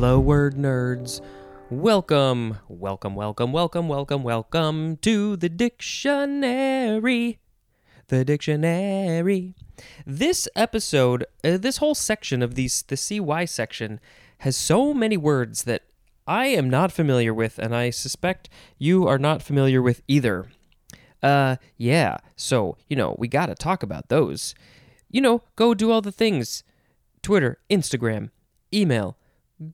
Hello, word nerds. Welcome, welcome, welcome, welcome, welcome, welcome to the dictionary. The dictionary. This episode, uh, this whole section of these, the CY section, has so many words that I am not familiar with, and I suspect you are not familiar with either. Uh, yeah, so, you know, we gotta talk about those. You know, go do all the things Twitter, Instagram, email,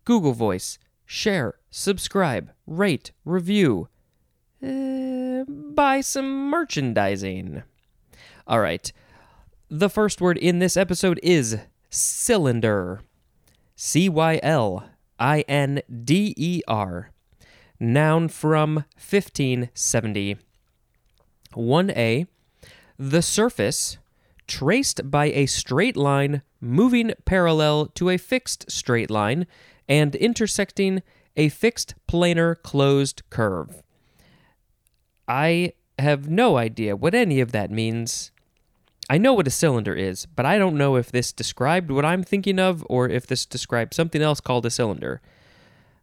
Google Voice, share, subscribe, rate, review, uh, buy some merchandising. All right. The first word in this episode is cylinder. C Y L I N D E R. Noun from 1570. 1A. The surface traced by a straight line moving parallel to a fixed straight line and intersecting a fixed planar closed curve. I have no idea what any of that means. I know what a cylinder is, but I don't know if this described what I'm thinking of or if this described something else called a cylinder.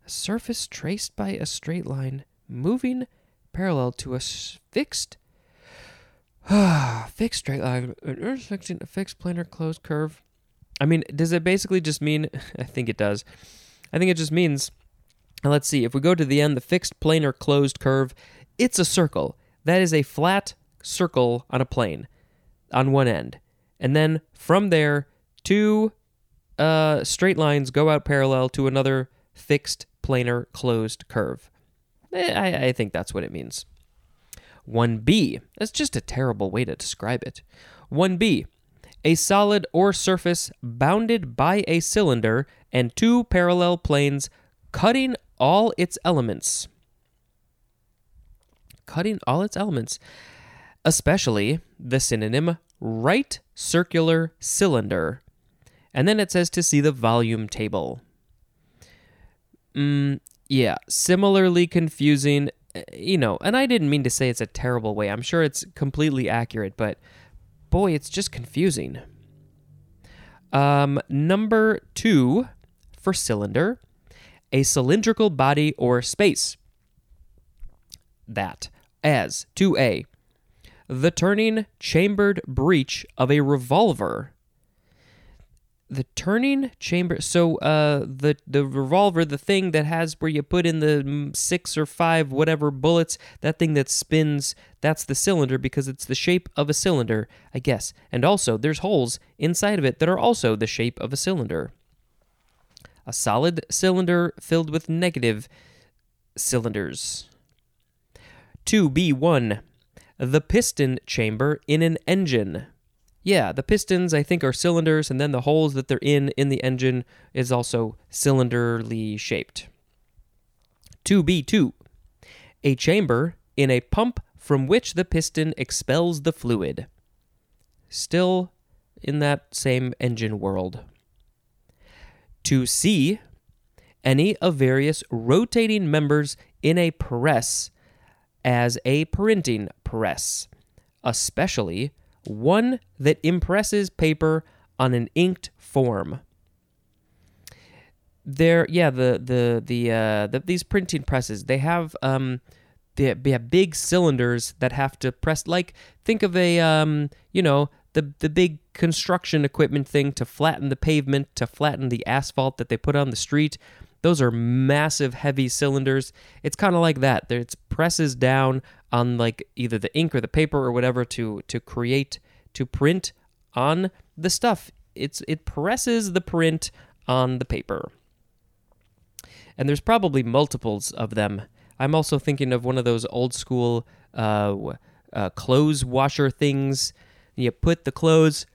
A surface traced by a straight line moving parallel to a fixed fixed straight line intersecting a fixed planar closed curve. I mean, does it basically just mean I think it does. I think it just means let's see, if we go to the end, the fixed planar closed curve, it's a circle. That is a flat circle on a plane on one end. And then from there, two uh, straight lines go out parallel to another fixed planar closed curve. Eh, I, I think that's what it means. 1b, that's just a terrible way to describe it. 1b, a solid or surface bounded by a cylinder and two parallel planes cutting all its elements. Cutting all its elements, especially the synonym right circular cylinder. And then it says to see the volume table. Mm, yeah, similarly confusing, eh, you know, and I didn't mean to say it's a terrible way. I'm sure it's completely accurate, but boy, it's just confusing. Um, number two for cylinder, a cylindrical body or space. That as 2a, the turning chambered breech of a revolver. The turning chamber. So, uh, the the revolver, the thing that has where you put in the mm, six or five whatever bullets, that thing that spins, that's the cylinder because it's the shape of a cylinder, I guess. And also, there's holes inside of it that are also the shape of a cylinder. A solid cylinder filled with negative cylinders. 2B1 the piston chamber in an engine. Yeah, the pistons I think are cylinders, and then the holes that they're in in the engine is also cylinderly shaped. 2B2. A chamber in a pump from which the piston expels the fluid. Still in that same engine world. 2C. Any of various rotating members in a press as a printing press, especially one that impresses paper on an inked form. There, yeah, the the the, uh, the these printing presses they have um, they have big cylinders that have to press. Like think of a um, you know the the big construction equipment thing to flatten the pavement to flatten the asphalt that they put on the street. Those are massive, heavy cylinders. It's kind of like that. It presses down on like either the ink or the paper or whatever to to create to print on the stuff. It's it presses the print on the paper. And there's probably multiples of them. I'm also thinking of one of those old school uh, uh, clothes washer things. You put the clothes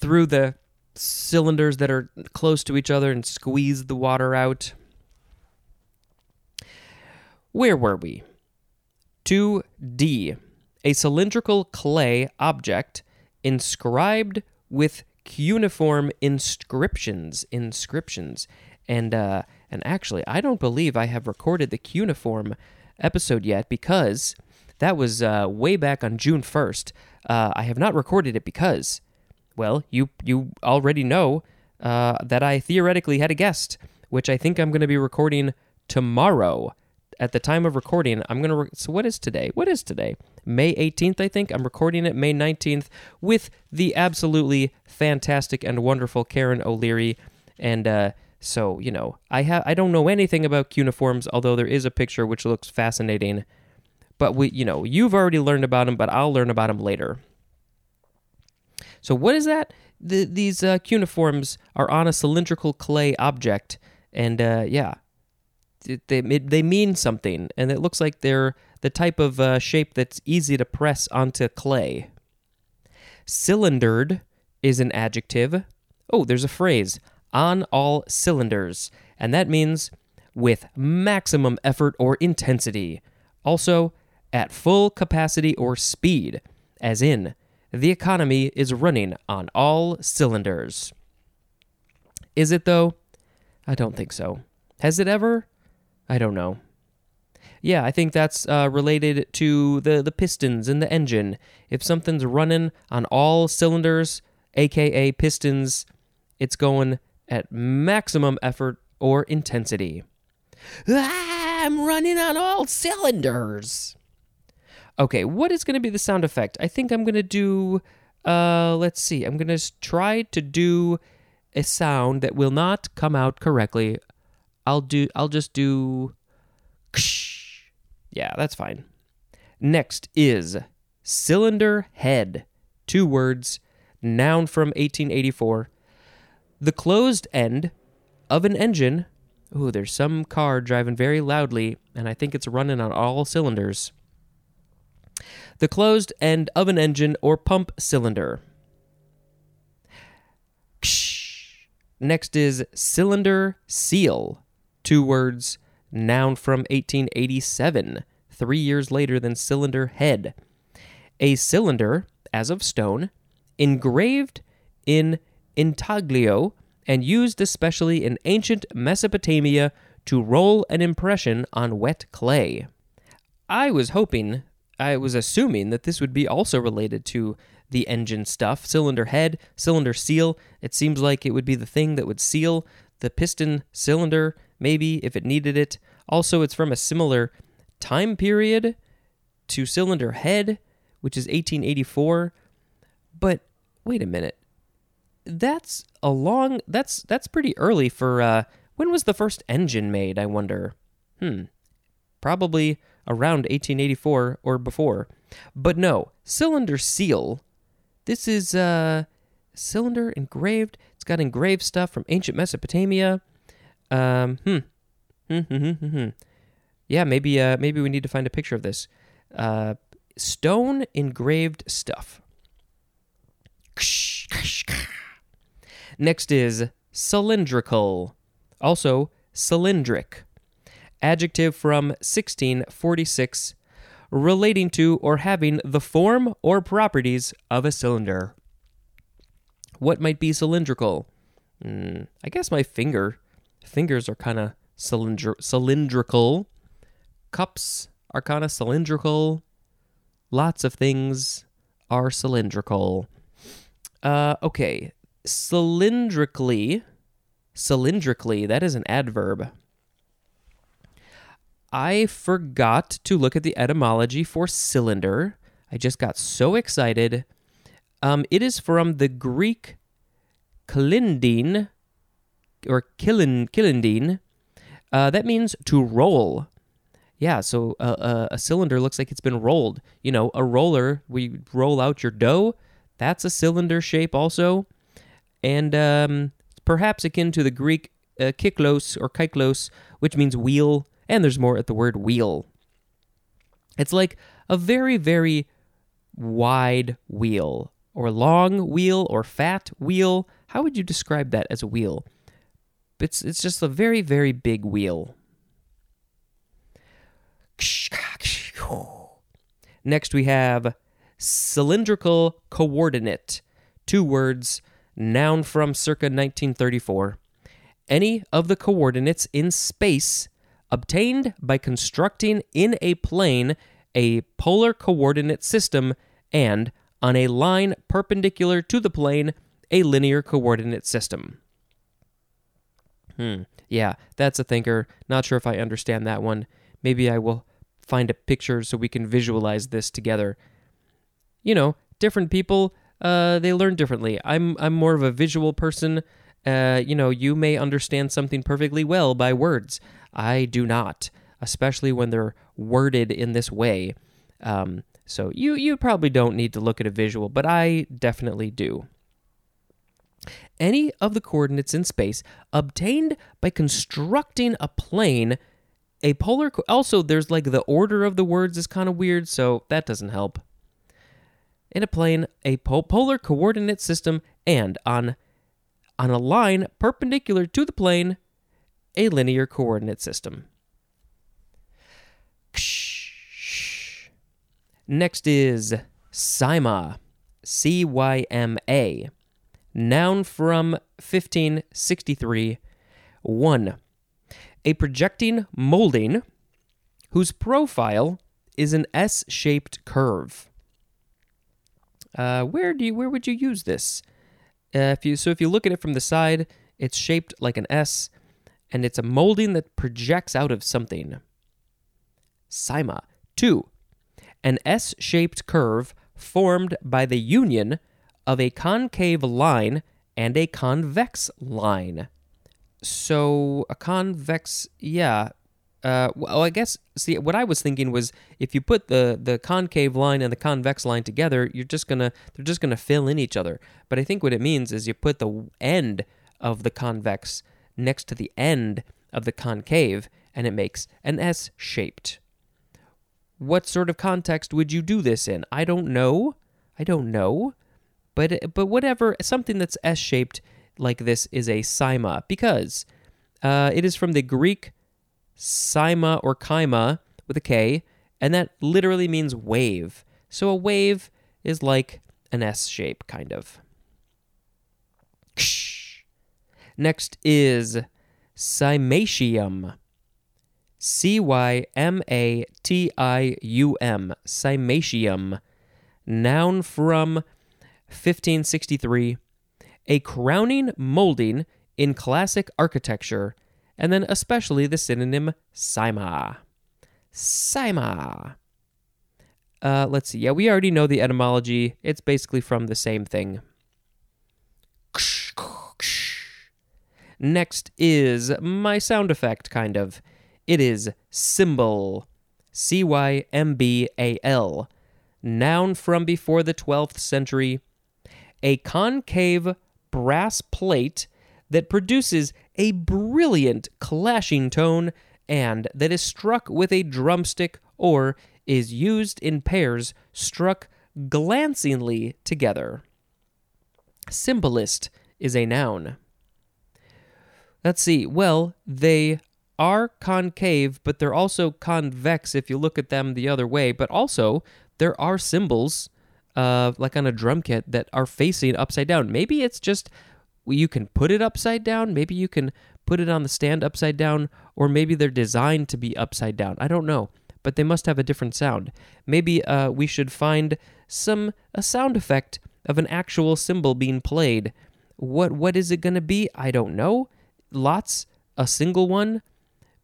through the cylinders that are close to each other and squeeze the water out. Where were we? 2D. A cylindrical clay object inscribed with cuneiform inscriptions. Inscriptions. And, uh, and actually, I don't believe I have recorded the cuneiform episode yet because that was uh, way back on June 1st. Uh, I have not recorded it because well, you you already know uh, that I theoretically had a guest which I think I'm going to be recording tomorrow. At the time of recording, I'm going to. Re- so, what is today? What is today? May 18th, I think. I'm recording it May 19th with the absolutely fantastic and wonderful Karen O'Leary. And, uh, so, you know, I have I don't know anything about cuneiforms, although there is a picture which looks fascinating. But we, you know, you've already learned about them, but I'll learn about them later. So what is that? The, these uh, cuneiforms are on a cylindrical clay object, and uh, yeah, they they mean something, and it looks like they're the type of uh, shape that's easy to press onto clay. Cylindered is an adjective. Oh, there's a phrase on all cylinders, and that means with maximum effort or intensity. Also, at full capacity or speed, as in, the economy is running on all cylinders. Is it, though? I don't think so. Has it ever? I don't know. Yeah, I think that's uh, related to the, the pistons in the engine. If something's running on all cylinders, aka pistons, it's going at maximum effort or intensity. I'm running on all cylinders. Okay, what is going to be the sound effect? I think I'm going to do, uh, let's see, I'm going to try to do a sound that will not come out correctly. I'll do, I'll just do, yeah, that's fine. Next is cylinder head. Two words, noun from 1884 the closed end of an engine. Ooh, there's some car driving very loudly, and I think it's running on all cylinders. The closed end of an engine or pump cylinder. Next is cylinder seal. Two words, noun from 1887, three years later than cylinder head. A cylinder, as of stone, engraved in intaglio and used especially in ancient Mesopotamia to roll an impression on wet clay. I was hoping, I was assuming that this would be also related to the engine stuff cylinder head, cylinder seal. It seems like it would be the thing that would seal the piston cylinder, maybe if it needed it. Also, it's from a similar time period to cylinder head, which is 1884. But wait a minute that's a long that's that's pretty early for uh when was the first engine made, I wonder. Hmm. Probably around 1884 or before. But no, cylinder seal. This is uh cylinder engraved. It's got engraved stuff from ancient Mesopotamia. Um, hmm. Hmm, hmm, hmm, hmm, hmm. Yeah, maybe uh maybe we need to find a picture of this. Uh stone engraved stuff. Next is cylindrical, also cylindric. Adjective from 1646 relating to or having the form or properties of a cylinder. What might be cylindrical? Mm, I guess my finger. Fingers are kind of cylindri- cylindrical. Cups are kind of cylindrical. Lots of things are cylindrical. Uh, okay, cylindrically, cylindrically, that is an adverb. I forgot to look at the etymology for cylinder. I just got so excited. Um, it is from the Greek kilindine or kilin, kilindine. Uh, that means to roll. Yeah, so uh, uh, a cylinder looks like it's been rolled. You know, a roller, we roll out your dough. That's a cylinder shape also and um, perhaps akin to the Greek uh, or kyklos, which means wheel, and there's more at the word wheel. It's like a very, very wide wheel, or long wheel, or fat wheel. How would you describe that as a wheel? It's, it's just a very, very big wheel. Next, we have cylindrical coordinate. Two words noun from circa 1934, any of the coordinates in space obtained by constructing in a plane a polar coordinate system and on a line perpendicular to the plane a linear coordinate system. Hmm. Yeah, that's a thinker. Not sure if I understand that one. Maybe I will find a picture so we can visualize this together. You know, different people, uh, they learn differently. I'm I'm more of a visual person. Uh, you know, you may understand something perfectly well by words. I do not, especially when they're worded in this way. Um, so you you probably don't need to look at a visual, but I definitely do. Any of the coordinates in space obtained by constructing a plane, a polar. Co- also, there's like the order of the words is kind of weird, so that doesn't help. In a plane, a po- polar coordinate system, and on on a line perpendicular to the plane, a linear coordinate system. Next is Cyma, C Y M A. Noun from 1563. 1. A projecting molding whose profile is an S shaped curve. Uh, where do you, where would you use this? Uh, if you so if you look at it from the side, it's shaped like an S, and it's a molding that projects out of something. Cyma. Two, an S shaped curve formed by the union of a concave line and a convex line. So, a convex, yeah. Uh, well, I guess, see, what I was thinking was if you put the, the concave line and the convex line together, you're just gonna, they're just gonna fill in each other. But I think what it means is you put the end of the convex next to the end of the concave, and it makes an S shaped. What sort of context would you do this in? I don't know. I don't know. But but whatever, something that's S-shaped like this is a cyma because uh, it is from the Greek cyma or chyma with a K, and that literally means wave. So a wave is like an S shape, kind of. Next is cymatium. C Y M A T I U M, cymatium, noun from 1563, a crowning molding in classic architecture, and then especially the synonym cyma. Cyma. Uh, let's see. Yeah, we already know the etymology. It's basically from the same thing. Next is my sound effect, kind of. It is cymbal. C Y M B A L. Noun from before the 12th century. A concave brass plate that produces a brilliant clashing tone and that is struck with a drumstick or is used in pairs struck glancingly together. Cymbalist is a noun. Let's see. Well, they are concave, but they're also convex if you look at them the other way. But also, there are cymbals, uh, like on a drum kit, that are facing upside down. Maybe it's just you can put it upside down. Maybe you can put it on the stand upside down, or maybe they're designed to be upside down. I don't know, but they must have a different sound. Maybe uh, we should find some a sound effect of an actual cymbal being played. What what is it going to be? I don't know. Lots, a single one,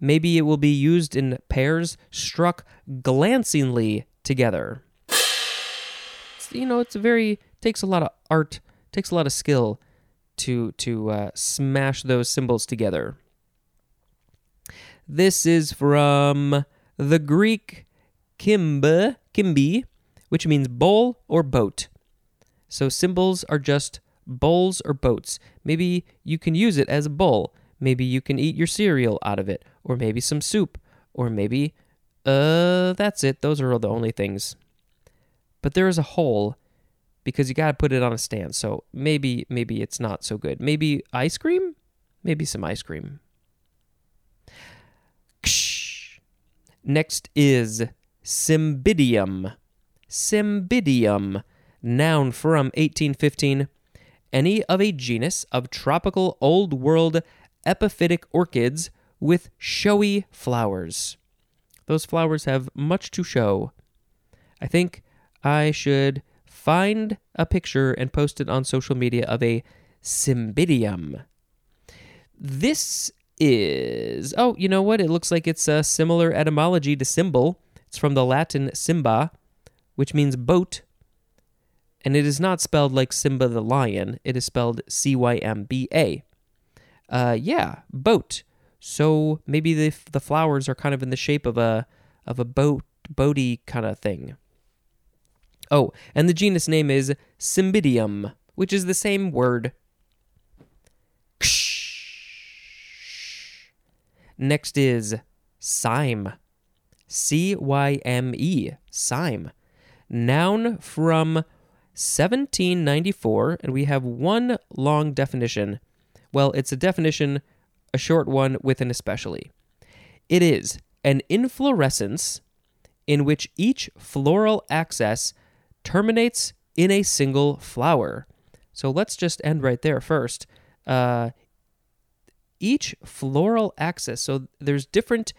Maybe it will be used in pairs struck glancingly together. You know, it's a very takes a lot of art, takes a lot of skill to to uh, smash those cymbals together. This is from the Greek kimbe, kimbi, which means bowl or boat. So cymbals are just bowls or boats. Maybe you can use it as a bowl. Maybe you can eat your cereal out of it, or maybe some soup, or maybe, uh, that's it. Those are all the only things. But there is a hole because you got to put it on a stand. So maybe, maybe it's not so good. Maybe ice cream? Maybe some ice cream. Next is cymbidium. Cymbidium, noun from 1815 any of a genus of tropical old world epiphytic orchids with showy flowers. Those flowers have much to show. I think I should find a picture and post it on social media of a cymbidium. This is oh, you know what? It looks like it's a similar etymology to cymbal. It's from the Latin cymba, which means boat, and it is not spelled like Simba the lion. It is spelled C Y M B A. Uh, yeah, boat. So maybe the the flowers are kind of in the shape of a of a boat boaty kind of thing. Oh, and the genus name is Cymbidium, which is the same word. Next is cyme. C Y M E. Cyme. Noun from 1794, and we have one long definition. Well, it's a definition, a short one with an especially. It is an inflorescence in which each floral axis terminates in a single flower. So let's just end right there first. Uh, each floral axis, so there's different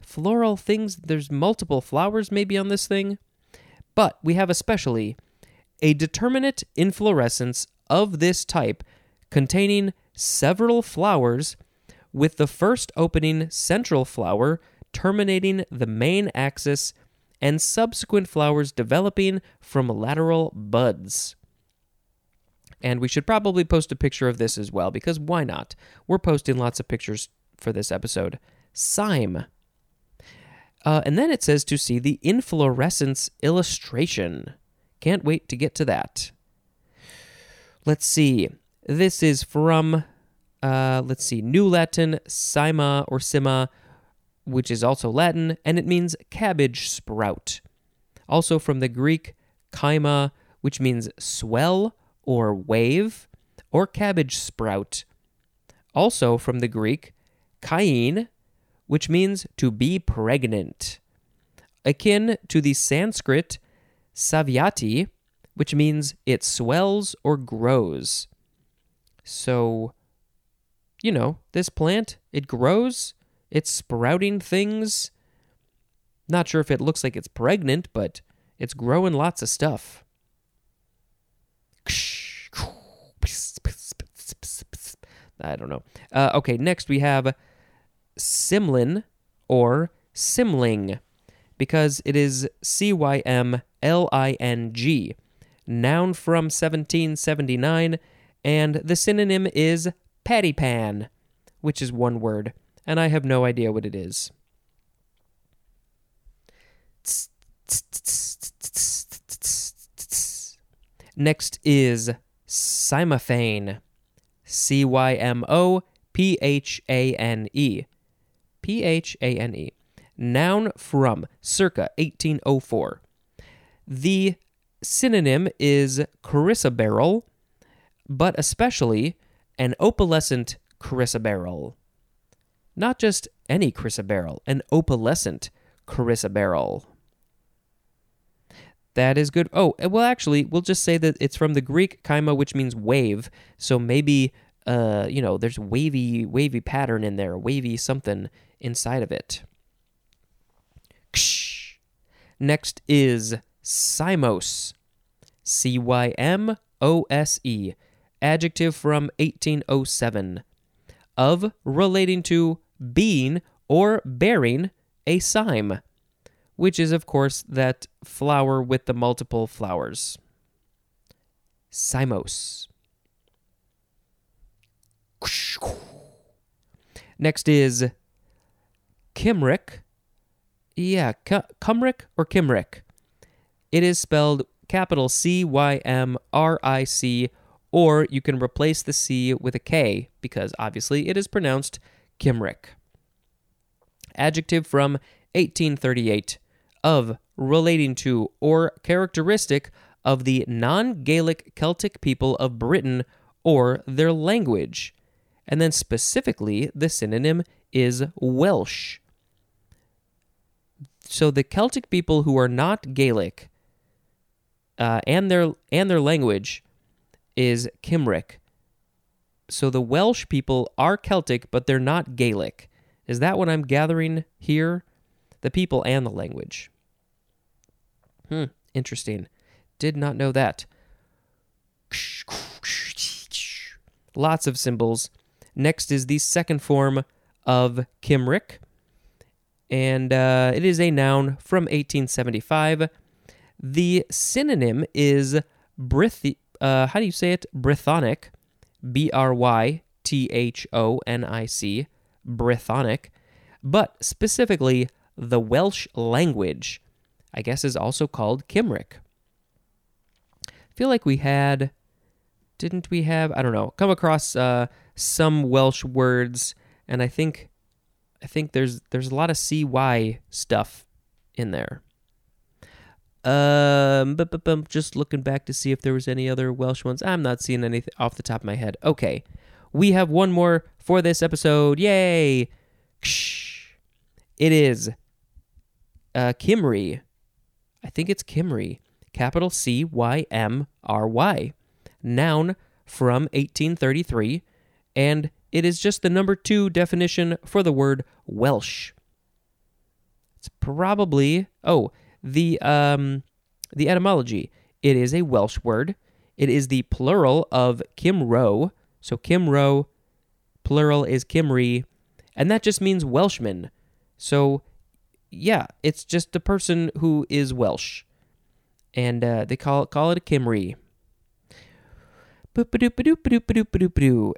floral things, there's multiple flowers maybe on this thing, but we have especially a determinate inflorescence of this type containing several flowers with the first opening central flower terminating the main axis and subsequent flowers developing from lateral buds. And we should probably post a picture of this as well, because why not? We're posting lots of pictures for this episode. Cyme. Uh, and then it says to see the inflorescence illustration. Can't wait to get to that. Let's see. This is from, uh, let's see, New Latin, cyma or sima, which is also Latin, and it means cabbage sprout. Also from the Greek, kaima, which means swell or wave, or cabbage sprout. Also from the Greek, kain, which means to be pregnant. Akin to the Sanskrit savyati, which means it swells or grows. So, you know, this plant, it grows it's sprouting things. Not sure if it looks like it's pregnant, but it's growing lots of stuff. I don't know. Uh, okay, next we have cymlin or Cymling because it is C Y M L I N G, noun from 1779, and the synonym is patty pan, which is one word and I have no idea what it is. Next is cymophane. C Y M O P H A N E. P H A N E. Noun from circa 1804. The synonym is carissa chrysoberyl, but especially an opalescent chrysoberyl. Not just any chrysoberyl, an opalescent carissa chrysoberyl. That is good. Oh, well, actually, we'll just say that it's from the Greek chyma, which means wave. So maybe, uh, you know, there's wavy, wavy pattern in there, wavy something inside of it. Ksh. Next is cymose. C Y M O S E. Adjective from 1807. Of relating to being or bearing a cyme, which is, of course, that flower with the multiple flowers. Cymose. Next is Kimric. Yeah, Cymric or Kimric. It is spelled capital C Y M R I C, or you can replace the C with a K because obviously it is pronounced Kimric. Adjective from 1838 of relating to or characteristic of the non Gaelic Celtic people of Britain or their language. And then specifically, the synonym is Welsh. So the Celtic people who are not Gaelic uh, and their and their language is Cymric so the Welsh people are Celtic, but they're not Gaelic. Is that what I'm gathering here? The people and the language. Hmm, interesting. Did not know that. Lots of symbols. Next is the second form of Kimrick, and uh, it is a noun from 1875. The synonym is Bryth. Uh, how do you say it? Brythonic, B R Y T H O N I C, Brythonic, but specifically the Welsh language. I guess is also called Kimrick. I feel like we had, didn't we have? I don't know. Come across uh, some Welsh words, and I think, I think there's there's a lot of CY stuff in there. Um, but, but, but just looking back to see if there was any other Welsh ones. I'm not seeing anything off the top of my head. Okay, we have one more for this episode. Yay! It is uh, Cymry. I think it's Kimry. Capital C Y M R Y. Noun from 1833, and it is just the number two definition for the word Welsh. It's probably oh the um the etymology. It is a Welsh word. It is the plural of Kimro. So Kimro, plural is Kimri, and that just means Welshman. So yeah, it's just a person who is Welsh, and uh, they call it call it a Cymry.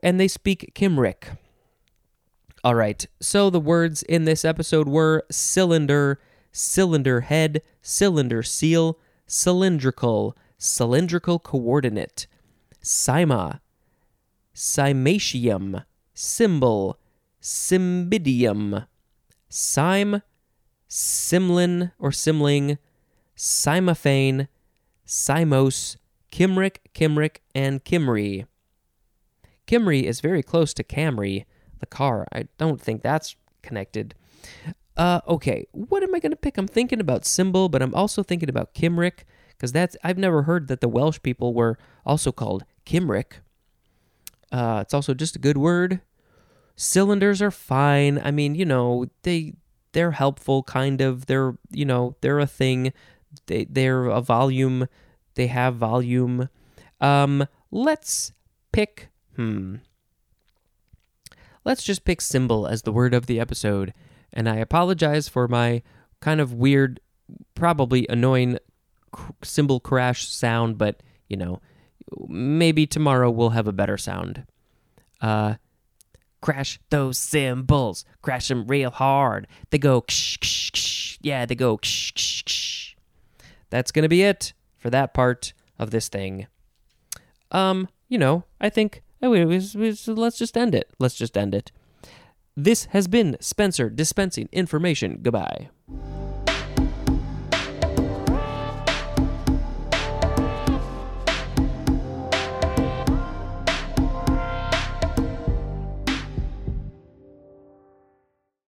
And they speak Cymric. All right, so the words in this episode were cylinder, cylinder head, cylinder seal, cylindrical, cylindrical coordinate, cyma, cymatium, cymbal, cymbidium, cyme, Cymlin or Cymling, Cymophane, Cymose, Kimrick, Kimrick, and Kimry. Kimry is very close to Camry, the car. I don't think that's connected. Uh, okay, what am I going to pick? I'm thinking about cymbal, but I'm also thinking about Kimrick because that's I've never heard that the Welsh people were also called Kimrick. Uh, it's also just a good word. Cylinders are fine. I mean, you know, they they're helpful kind of they're you know they're a thing they they're a volume they have volume um let's pick hmm let's just pick cymbal as the word of the episode and i apologize for my kind of weird probably annoying cymbal crash sound but you know maybe tomorrow we'll have a better sound uh crash those cymbals, crash them real hard. They go, ksh, ksh, ksh. yeah, they go. Ksh, ksh, ksh. That's gonna be it for that part of this thing. Um, you know, I think oh, let's just end it. Let's just end it. This has been Spencer dispensing information. Goodbye.